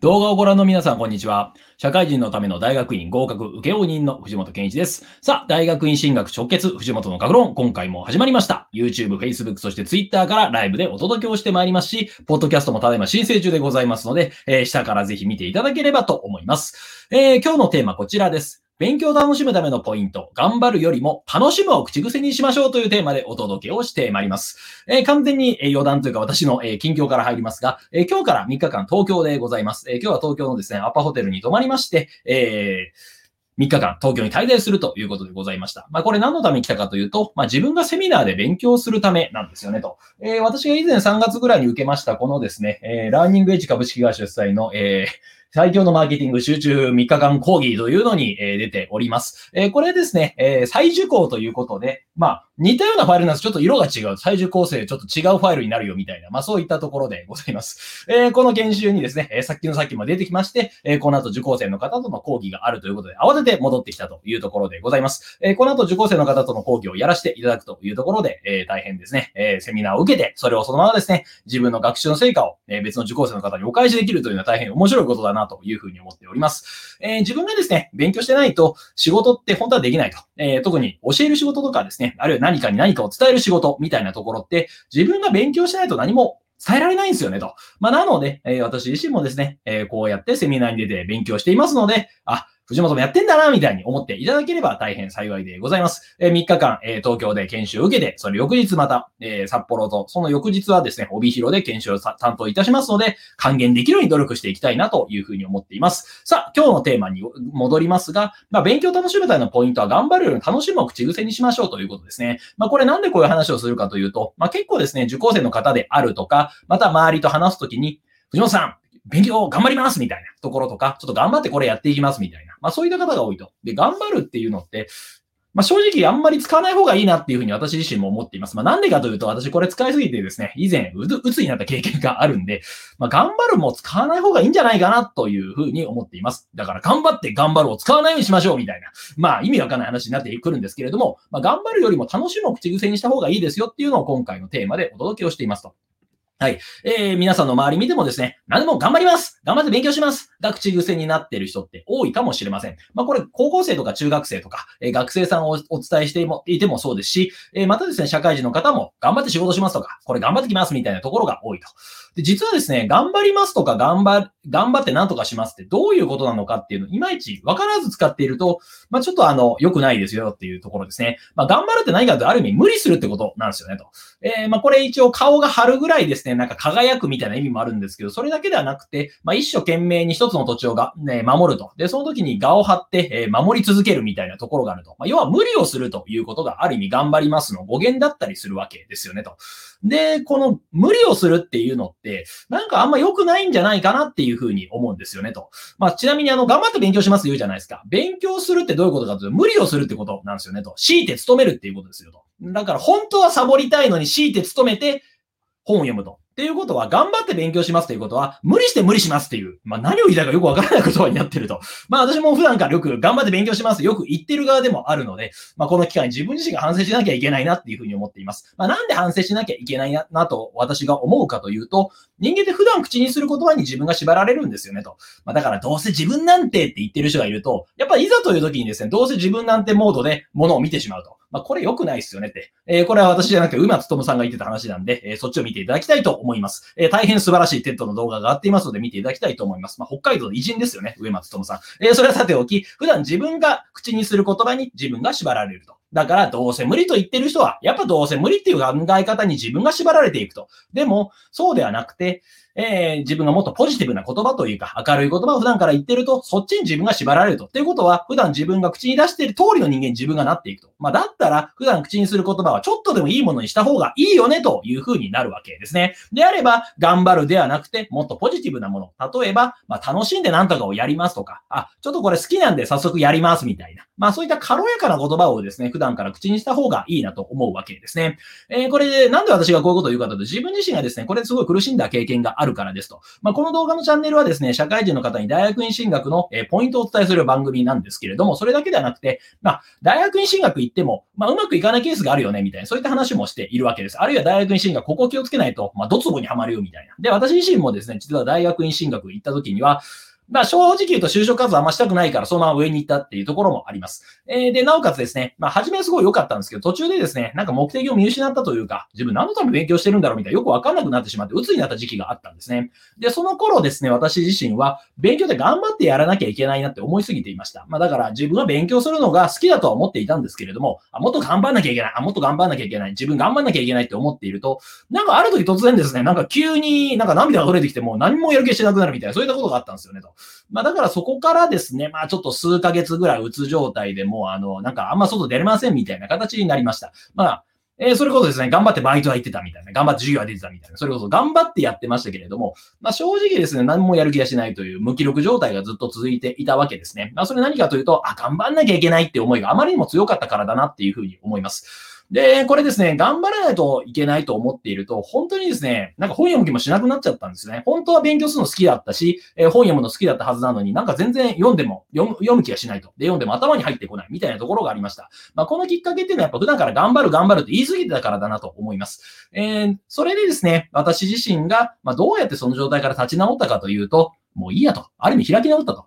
動画をご覧の皆さん、こんにちは。社会人のための大学院合格受応人の藤本健一です。さあ、大学院進学直結、藤本の学論、今回も始まりました。YouTube、Facebook、そして Twitter からライブでお届けをしてまいりますし、ポッドキャストもただいま申請中でございますので、えー、下からぜひ見ていただければと思います。えー、今日のテーマこちらです。勉強を楽しむためのポイント、頑張るよりも楽しむを口癖にしましょうというテーマでお届けをしてまいります。えー、完全に、余談というか私の、え、近況から入りますが、え今日から3日間東京でございます。え今日は東京のですね、アパホテルに泊まりまして、え3日間東京に滞在するということでございました。まあこれ何のために来たかというと、まあ自分がセミナーで勉強するためなんですよねと。えー、私が以前3月ぐらいに受けましたこのですね、えー、ラーニングエッジ株式会社主催の、えー最強のマーケティング集中3日間講義というのに、え出ております。えこれですね、え再受講ということで、まあ、似たようなファイルなんです。ちょっと色が違う。最終構成ちょっと違うファイルになるよみたいな。まあそういったところでございます。えー、この研修にですね、えー、さっきのさっきも出てきまして、えー、この後受講生の方との講義があるということで、慌てて戻ってきたというところでございます。えー、この後受講生の方との講義をやらせていただくというところで、えー、大変ですね、えー、セミナーを受けて、それをそのままですね、自分の学習の成果を、えー、別の受講生の方にお返しできるというのは大変面白いことだなというふうに思っております。えー、自分がですね、勉強してないと仕事って本当はできないと。えー、特に教える仕事とかですね、あるいは何かに何かを伝える仕事みたいなところって、自分が勉強してないと何も伝えられないんですよね、と。まあ、なので、えー、私自身もですね、えー、こうやってセミナーに出て勉強していますので、あ、藤本もやってんだな、みたいに思っていただければ大変幸いでございます。えー、3日間、えー、東京で研修を受けて、その翌日また、えー、札幌と、その翌日はですね、帯広で研修を担当いたしますので、還元できるように努力していきたいなというふうに思っています。さあ、今日のテーマに戻りますが、まあ、勉強楽しむためのポイントは頑張るより楽しむを口癖にしましょうということですね。まあ、これなんでこういう話をするかというと、まあ、結構ですね、受講生の方であるとか、また周りと話すときに、藤本さん、勉強頑張りますみたいなところとか、ちょっと頑張ってこれやっていきますみたいな。まあそういった方が多いと。で、頑張るっていうのって、まあ正直あんまり使わない方がいいなっていうふうに私自身も思っています。まあなんでかというと私これ使いすぎてですね、以前うつになった経験があるんで、まあ頑張るも使わない方がいいんじゃないかなというふうに思っています。だから頑張って頑張るを使わないようにしましょうみたいな。まあ意味わかんない話になってくるんですけれども、まあ頑張るよりも楽しむを口癖にした方がいいですよっていうのを今回のテーマでお届けをしていますと。はい。えー、皆さんの周り見てもですね、何でも頑張ります頑張って勉強しますが口癖になっている人って多いかもしれません。まあこれ、高校生とか中学生とか、えー、学生さんをお伝えしてもいてもそうですし、えー、またですね、社会人の方も頑張って仕事しますとか、これ頑張ってきますみたいなところが多いと。で、実はですね、頑張りますとか、頑張、頑張って何とかしますってどういうことなのかっていうのいまいち分からず使っていると、まあちょっとあの、良くないですよっていうところですね。まあ頑張るって何かとある意味無理するってことなんですよねと。えー、まあこれ一応顔が張るぐらいですね、ねなんか輝くみたいな意味もあるんですけど、それだけではなくて、まあ一生懸命に一つの土地をが、ね、守ると。で、その時に画を張って、え、守り続けるみたいなところがあると。まあ要は無理をするということがある意味頑張りますの語源だったりするわけですよねと。で、この無理をするっていうのって、なんかあんま良くないんじゃないかなっていうふうに思うんですよね、と。まあ、ちなみにあの、頑張って勉強します言うじゃないですか。勉強するってどういうことかというと、無理をするってことなんですよね、と。強いて勤めるっていうことですよ、と。だから本当はサボりたいのに強いて勤めて本を読むと。っていうことは、頑張って勉強しますということは、無理して無理しますっていう、まあ何を言いたいかよくわからない言葉になってると。まあ私も普段からよく頑張って勉強しますよく言ってる側でもあるので、まあこの機会に自分自身が反省しなきゃいけないなっていうふうに思っています。まあなんで反省しなきゃいけないなと私が思うかというと、人間って普段口にする言葉に自分が縛られるんですよねと。まあだからどうせ自分なんてって言ってる人がいると、やっぱりいざという時にですね、どうせ自分なんてモードで物を見てしまうと。まあ、これ良くないですよねって。えー、これは私じゃなくて、植松努さんが言ってた話なんで、えー、そっちを見ていただきたいと思います。えー、大変素晴らしい TED の動画が上がっていますので、見ていただきたいと思います。まあ、北海道の偉人ですよね、植松努さん。えー、それはさておき、普段自分が口にする言葉に自分が縛られると。だから、どうせ無理と言ってる人は、やっぱどうせ無理っていう考え方に自分が縛られていくと。でも、そうではなくて、えー、自分がもっとポジティブな言葉というか、明るい言葉を普段から言ってると、そっちに自分が縛られると。っていうことは、普段自分が口に出している通りの人間に自分がなっていくと。まあ、だったら、普段口にする言葉はちょっとでもいいものにした方がいいよね、という風になるわけですね。であれば、頑張るではなくて、もっとポジティブなもの。例えば、まあ、楽しんで何とかをやりますとか、あ、ちょっとこれ好きなんで早速やりますみたいな。まあ、そういった軽やかな言葉をですね、段から口にした方がいいなと思うわけですね。えー、これで、なんで私がこういうことを言うかというと、自分自身がですね、これすごい苦しんだ経験があるるからですと。まあ、この動画のチャンネルはですね、社会人の方に大学院進学の、えポイントをお伝えする番組なんですけれども、それだけではなくて、まあ、大学院進学行っても、まあ、うまくいかないケースがあるよね、みたいな、そういった話もしているわけです。あるいは大学院進学、ここ気をつけないと、まあ、ドツボにはまるよ、みたいな。で、私自身もですね、実は大学院進学行った時には、まあ、正直言うと就職活動あんましたくないから、そのまま上に行ったっていうところもあります。えー、で、なおかつですね、まあ、初めはすごい良かったんですけど、途中でですね、なんか目的を見失ったというか、自分何のために勉強してるんだろうみたいな、よくわかんなくなってしまって、鬱になった時期があったんですね。で、その頃ですね、私自身は、勉強で頑張ってやらなきゃいけないなって思いすぎていました。まあ、だから自分は勉強するのが好きだとは思っていたんですけれども、あ、もっと頑張んなきゃいけない、あ、もっと頑張んなきゃいけない、自分頑張んなきゃいけないって思っていると、なんかある時突然ですね、なんか急になんか涙が取れてきても何もやる気しなくなるみたいな、そういったことがあったんですよね、と。まあ、だからそこからですね、まあちょっと数ヶ月ぐらいうつ状態でもう、あの、なんかあんま外出れませんみたいな形になりました。まあ、えー、それこそですね、頑張ってバイトは行ってたみたいな、頑張って授業は出てたみたいな、それこそ頑張ってやってましたけれども、まあ正直ですね、何もやる気がしないという無気力状態がずっと続いていたわけですね。まあそれ何かというと、あ、頑張んなきゃいけないって思いがあまりにも強かったからだなっていうふうに思います。で、これですね、頑張らないといけないと思っていると、本当にですね、なんか本読む気もしなくなっちゃったんですね。本当は勉強するの好きだったし、えー、本読むの好きだったはずなのになんか全然読んでも読む、読む気がしないと。で、読んでも頭に入ってこないみたいなところがありました。まあ、このきっかけっていうのはやっぱ普段から頑張る頑張るって言い過ぎてたからだなと思います。えー、それでですね、私自身が、まあ、どうやってその状態から立ち直ったかというと、もういいやと。ある意味開き直ったと。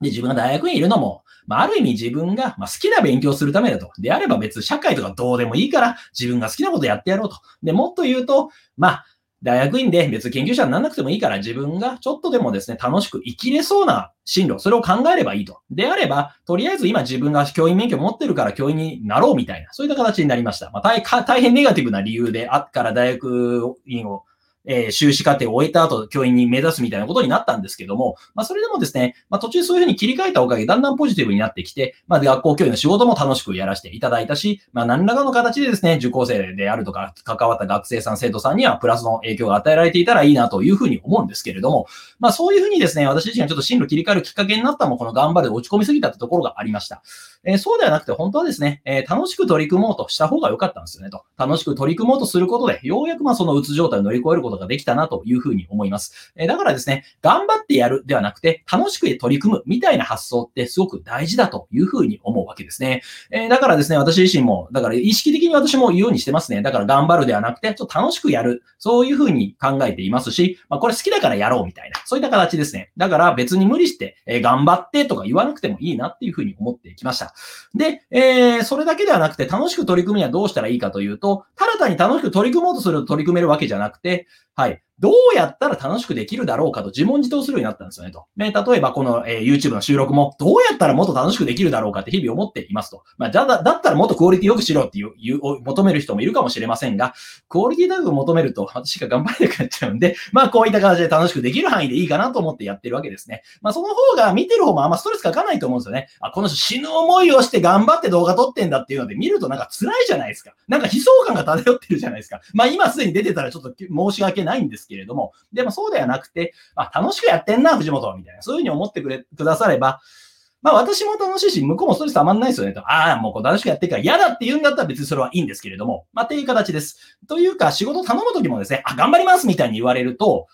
で、自分が大学にいるのも、まあ、ある意味自分が、まあ、好きな勉強するためだと。であれば別社会とかどうでもいいから、自分が好きなことやってやろうと。で、もっと言うと、まあ、大学院で別に研究者にならなくてもいいから自分がちょっとでもですね、楽しく生きれそうな進路、それを考えればいいと。であれば、とりあえず今自分が教員免許持ってるから教員になろうみたいな、そういった形になりました。まあ、大大変ネガティブな理由であっから大学院をえー、修士課程を終えた後、教員に目指すみたいなことになったんですけども、まあ、それでもですね、まあ、途中そういうふうに切り替えたおかげでだんだんポジティブになってきて、まあ、学校教員の仕事も楽しくやらせていただいたし、まあ、何らかの形でですね、受講生であるとか、関わった学生さん、生徒さんにはプラスの影響が与えられていたらいいなというふうに思うんですけれども、まあ、そういうふうにですね、私自身がちょっと進路切り替えるきっかけになったのも、この頑張る落ち込みすぎたってところがありました。えー、そうではなくて、本当はですね、えー、楽しく取り組もうとした方が良かったんですよねと。楽しく取り組もうとすることで、ようやくまあそのうつ状態を乗り越えることができたなというふうに思います。えだからですね、頑張ってやるではなくて、楽しく取り組むみたいな発想ってすごく大事だというふうに思うわけですね。えだからですね、私自身も、だから意識的に私も言うようにしてますね。だから頑張るではなくて、ちょっと楽しくやる。そういうふうに考えていますし、まあ、これ好きだからやろうみたいな、そういった形ですね。だから別に無理して、え頑張ってとか言わなくてもいいなっていうふうに思ってきました。で、えー、それだけではなくて楽しく取り組むにはどうしたらいいかというと、ただ単に楽しく取り組もうとすると取り組めるわけじゃなくて、はい。どうやったら楽しくできるだろうかと自問自答するようになったんですよねと。ね、例えばこの、えー、YouTube の収録もどうやったらもっと楽しくできるだろうかって日々思っていますと。まあ、だ、だったらもっとクオリティ良くしろっていう、いう、求める人もいるかもしれませんが、クオリティ高く求めると私が頑張れなくなっちゃうんで、まあこういった形で楽しくできる範囲でいいかなと思ってやってるわけですね。まあその方が見てる方もあんまストレスかかないと思うんですよね。あ、この人死ぬ思いをして頑張って動画撮ってんだっていうので見るとなんか辛いじゃないですか。なんか悲壮感が漂ってるじゃないですか。まあ今すでに出てたらちょっと申し訳ないんですけれども、でもそうではなくて、あ、楽しくやってんな、藤本みたいな。そういうふうに思ってくれ、くだされば、まあ私も楽しいし、向こうもストレスたまんないですよね。とああ、もうこう楽しくやってるから嫌だって言うんだったら別にそれはいいんですけれども、まあっていう形です。というか、仕事頼む時もですね、あ、頑張りますみたいに言われると、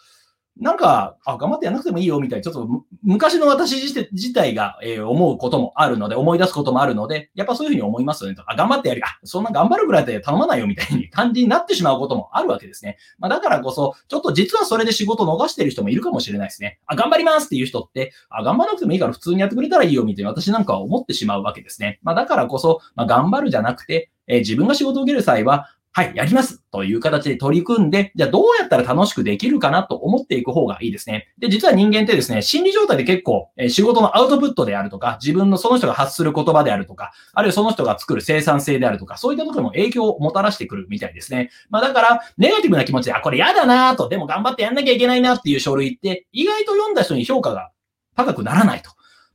なんか、あ、頑張ってやらなくてもいいよ、みたいに、ちょっと昔の私自体が、えー、思うこともあるので、思い出すこともあるので、やっぱそういうふうに思いますよねと。あ、頑張ってやる。あ、そんな頑張るぐらいで頼まないよ、みたいに感じになってしまうこともあるわけですね。まあ、だからこそ、ちょっと実はそれで仕事逃してる人もいるかもしれないですね。あ、頑張りますっていう人って、あ、頑張らなくてもいいから普通にやってくれたらいいよ、みたいに私なんかは思ってしまうわけですね。まあ、だからこそ、まあ、頑張るじゃなくて、えー、自分が仕事を受ける際は、はい、やりますという形で取り組んで、じゃあどうやったら楽しくできるかなと思っていく方がいいですね。で、実は人間ってですね、心理状態で結構、え仕事のアウトプットであるとか、自分のその人が発する言葉であるとか、あるいはその人が作る生産性であるとか、そういったところも影響をもたらしてくるみたいですね。まあだから、ネガティブな気持ちで、あ、これ嫌だなと、でも頑張ってやんなきゃいけないなっていう書類って、意外と読んだ人に評価が高くならないと。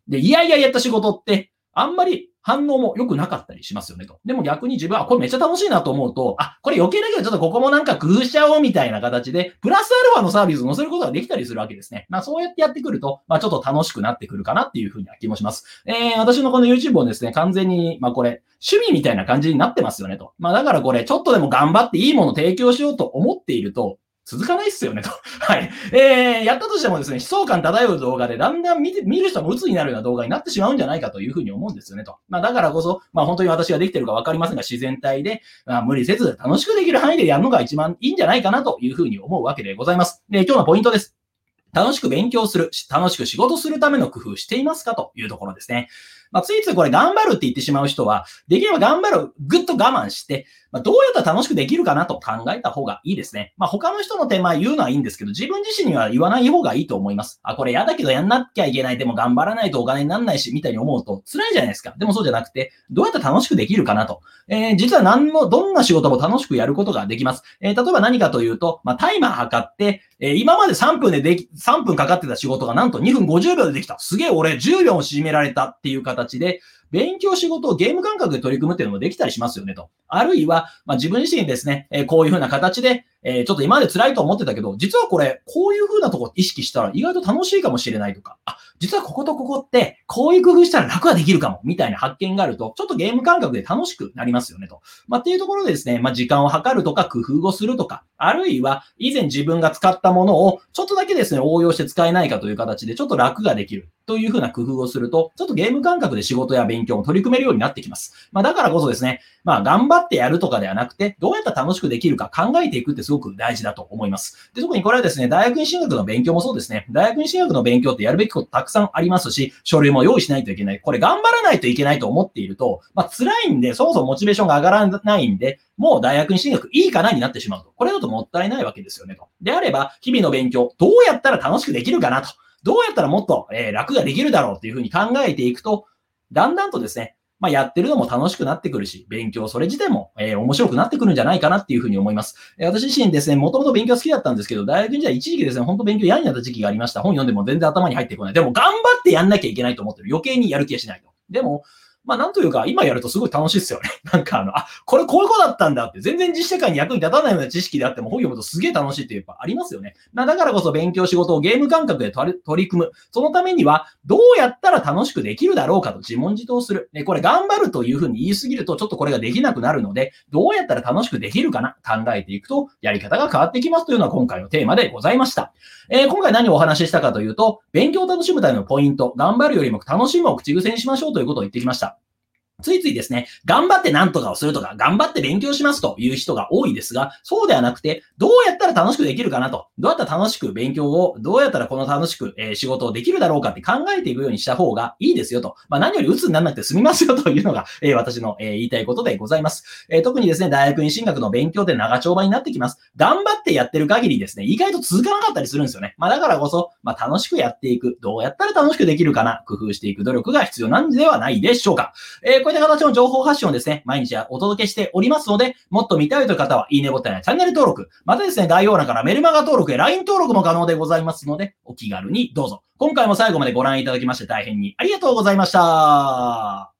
で、いやいややった仕事って、あんまり反応も良くなかったりしますよねと。でも逆に自分はこれめっちゃ楽しいなと思うと、あ、これ余計だけどちょっとここもなんか工夫しちゃおうみたいな形で、プラスアルファのサービスを載せることができたりするわけですね。まあそうやってやってくると、まあちょっと楽しくなってくるかなっていうふうには気もします。えー、私のこの YouTube をですね、完全に、まあこれ、趣味みたいな感じになってますよねと。まあだからこれ、ちょっとでも頑張っていいもの提供しようと思っていると、続かないっすよね、と。はい。えー、やったとしてもですね、悲壮感漂う動画でだんだん見て、見る人も鬱になるような動画になってしまうんじゃないかというふうに思うんですよね、と。まあだからこそ、まあ本当に私ができてるかわかりませんが、自然体で、まあ、無理せず楽しくできる範囲でやるのが一番いいんじゃないかなというふうに思うわけでございます。で、今日のポイントです。楽しく勉強する、楽しく仕事するための工夫していますかというところですね。まあ、ついついこれ頑張るって言ってしまう人は、できれば頑張る、ぐっと我慢して、まあ、どうやったら楽しくできるかなと考えた方がいいですね。まあ、他の人の手前言うのはいいんですけど、自分自身には言わない方がいいと思います。あ、これ嫌だけどやんなきゃいけない。でも頑張らないとお金になんないし、みたいに思うと辛いじゃないですか。でもそうじゃなくて、どうやったら楽しくできるかなと。えー、実は何の、どんな仕事も楽しくやることができます。えー、例えば何かというと、まあ、タイマー測って、えー、今まで3分ででき、3分かかってた仕事がなんと2分50秒でできた。すげえ俺10秒も縮められたっていう方形で、勉強仕事をゲーム感覚で取り組むっていうのもできたりしますよねと。あるいは、まあ、自分自身ですね、え、こういうふうな形で、え、ちょっと今まで辛いと思ってたけど、実はこれ、こういう風なとこ意識したら意外と楽しいかもしれないとか、あ、実はこことここって、こういう工夫したら楽ができるかも、みたいな発見があると、ちょっとゲーム感覚で楽しくなりますよねと。まあ、っていうところでですね、まあ、時間を計るとか工夫をするとか、あるいは、以前自分が使ったものを、ちょっとだけですね、応用して使えないかという形で、ちょっと楽ができる。というふうな工夫をすると、ちょっとゲーム感覚で仕事や勉強を取り組めるようになってきます。まあ、だからこそですね、まあ、頑張ってやるとかではなくて、どうやったら楽しくできるか考えていくってすごく大事だと思います。で、特にこれはですね、大学院進学の勉強もそうですね。大学院進学の勉強ってやるべきことたくさんありますし、書類も用意しないといけない。これ頑張らないといけないと思っていると、まあ、辛いんで、そもそもモチベーションが上がらないんで、もう大学に進学いいかなになってしまうと。これだともったいないわけですよねと。であれば、日々の勉強、どうやったら楽しくできるかなと。どうやったらもっと、えー、楽ができるだろうっていうふうに考えていくと、だんだんとですね、まあ、やってるのも楽しくなってくるし、勉強それ自体も、えー、面白くなってくるんじゃないかなっていうふうに思います。えー、私自身ですね、もともと勉強好きだったんですけど、大学時代一時期ですね、本当勉強嫌になった時期がありました。本読んでも全然頭に入ってこない。でも頑張ってやんなきゃいけないと思ってる。余計にやる気がしないと。でも、まあなんというか、今やるとすごい楽しいですよね。なんかあの、あ、これこういうことだったんだって、全然実社会に役に立たないような知識であっても本読むとすげえ楽しいってやっぱありますよね。まあだからこそ勉強仕事をゲーム感覚で取り組む。そのためには、どうやったら楽しくできるだろうかと自問自答する。ね、これ頑張るというふうに言いすぎるとちょっとこれができなくなるので、どうやったら楽しくできるかな考えていくと、やり方が変わってきますというのは今回のテーマでございました。えー、今回何をお話ししたかというと、勉強を楽しむためのポイント、頑張るよりも楽しむを口癖にしましょうということを言ってきました。ついついですね、頑張って何とかをするとか、頑張って勉強しますという人が多いですが、そうではなくて、どうやったら楽しくできるかなと、どうやったら楽しく勉強を、どうやったらこの楽しく、え、仕事をできるだろうかって考えていくようにした方がいいですよと。まあ何より鬱にならなくて済みますよというのが、え、私の、え、言いたいことでございます。え特にですね、大学院進学の勉強で長丁場になってきます。頑張ってやってる限りですね、意外と続かなかったりするんですよね。まあだからこそ、まあ楽しくやっていく、どうやったら楽しくできるかな、工夫していく努力が必要なんではないでしょうか。えこういった形の情報発信をですね、毎日お届けしておりますので、もっと見たいという方は、いいねボタンやチャンネル登録、またですね、概要欄からメルマガ登録や LINE 登録も可能でございますので、お気軽にどうぞ。今回も最後までご覧いただきまして大変にありがとうございました。